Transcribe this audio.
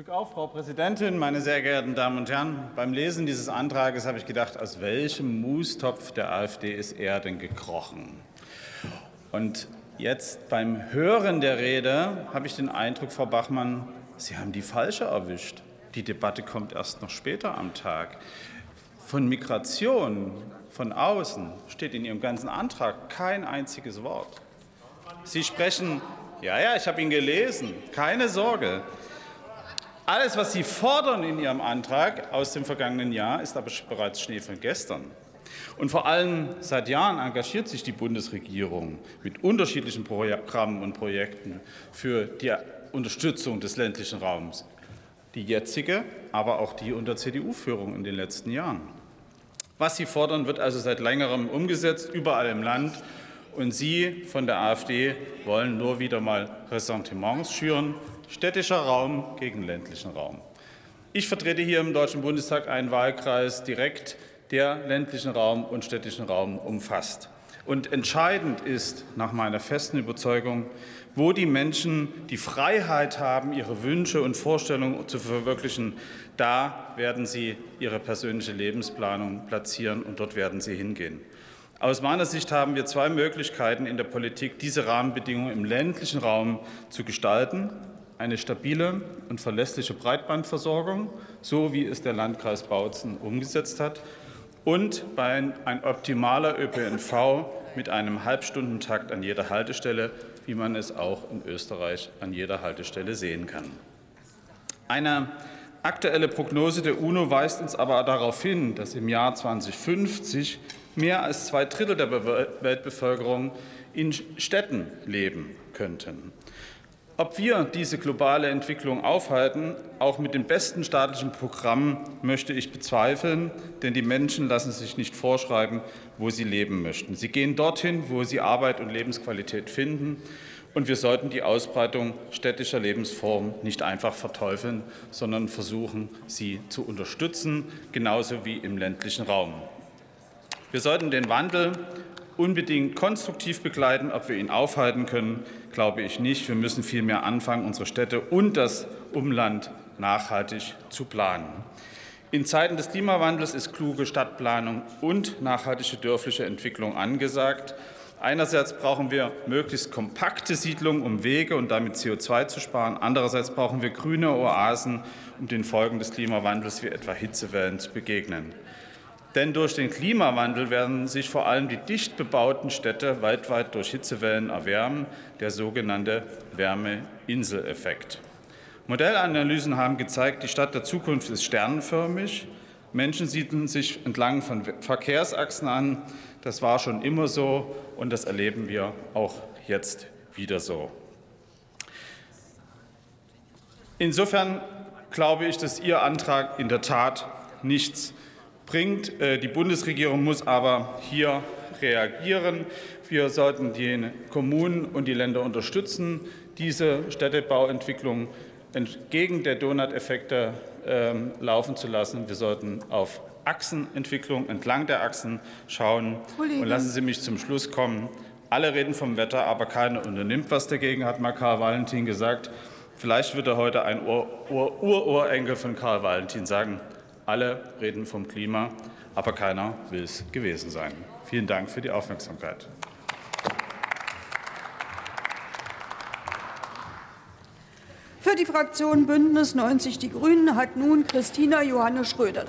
Glück auf, Frau Präsidentin, meine sehr geehrten Damen und Herren! Beim Lesen dieses Antrags habe ich gedacht, aus welchem Mustopf der AfD ist er denn gekrochen? Und jetzt beim Hören der Rede habe ich den Eindruck, Frau Bachmann, Sie haben die falsche erwischt. Die Debatte kommt erst noch später am Tag. Von Migration von außen steht in Ihrem ganzen Antrag kein einziges Wort. Sie sprechen, ja, ja, ich habe ihn gelesen, keine Sorge. Alles, was Sie fordern in Ihrem Antrag aus dem vergangenen Jahr, ist aber bereits Schnee von gestern. Und vor allem seit Jahren engagiert sich die Bundesregierung mit unterschiedlichen Programmen und Projekten für die Unterstützung des ländlichen Raums. Die jetzige, aber auch die unter CDU-Führung in den letzten Jahren. Was Sie fordern, wird also seit längerem umgesetzt, überall im Land. Und Sie von der AfD wollen nur wieder mal Ressentiments schüren städtischer Raum gegen ländlichen Raum. Ich vertrete hier im Deutschen Bundestag einen Wahlkreis direkt, der ländlichen Raum und städtischen Raum umfasst. Und entscheidend ist nach meiner festen Überzeugung, wo die Menschen die Freiheit haben, ihre Wünsche und Vorstellungen zu verwirklichen, da werden sie ihre persönliche Lebensplanung platzieren und dort werden sie hingehen. Aus meiner Sicht haben wir zwei Möglichkeiten in der Politik, diese Rahmenbedingungen im ländlichen Raum zu gestalten eine stabile und verlässliche Breitbandversorgung, so wie es der Landkreis Bautzen umgesetzt hat, und ein optimaler ÖPNV mit einem Halbstundentakt an jeder Haltestelle, wie man es auch in Österreich an jeder Haltestelle sehen kann. Eine aktuelle Prognose der UNO weist uns aber darauf hin, dass im Jahr 2050 mehr als zwei Drittel der Weltbevölkerung in Städten leben könnten. Ob wir diese globale Entwicklung aufhalten, auch mit den besten staatlichen Programmen, möchte ich bezweifeln, denn die Menschen lassen sich nicht vorschreiben, wo sie leben möchten. Sie gehen dorthin, wo sie Arbeit und Lebensqualität finden. Und wir sollten die Ausbreitung städtischer Lebensformen nicht einfach verteufeln, sondern versuchen, sie zu unterstützen, genauso wie im ländlichen Raum. Wir sollten den Wandel unbedingt konstruktiv begleiten. Ob wir ihn aufhalten können, glaube ich nicht. Wir müssen vielmehr anfangen, unsere Städte und das Umland nachhaltig zu planen. In Zeiten des Klimawandels ist kluge Stadtplanung und nachhaltige dörfliche Entwicklung angesagt. Einerseits brauchen wir möglichst kompakte Siedlungen, um Wege und damit CO2 zu sparen. Andererseits brauchen wir grüne Oasen, um den Folgen des Klimawandels wie etwa Hitzewellen zu begegnen. Denn durch den Klimawandel werden sich vor allem die dicht bebauten Städte weltweit durch Hitzewellen erwärmen, der sogenannte Wärmeinseleffekt. Modellanalysen haben gezeigt, die Stadt der Zukunft ist sternenförmig. Menschen siedeln sich entlang von Verkehrsachsen an. Das war schon immer so und das erleben wir auch jetzt wieder so. Insofern glaube ich, dass Ihr Antrag in der Tat nichts bringt. Äh, die Bundesregierung muss aber hier reagieren. Wir sollten die Kommunen und die Länder unterstützen, diese Städtebauentwicklung entgegen der Donut-Effekte ähm, laufen zu lassen. Wir sollten auf Achsenentwicklung entlang der Achsen schauen. Und lassen Sie mich zum Schluss kommen. Alle reden vom Wetter, aber keiner unternimmt was dagegen, hat mal Karl Valentin gesagt. Vielleicht wird er heute ein Ururenkel von Karl Valentin sagen. Alle reden vom Klima, aber keiner will es gewesen sein. Vielen Dank für die Aufmerksamkeit. Für die Fraktion Bündnis 90 Die Grünen hat nun Christina Johannes Schröder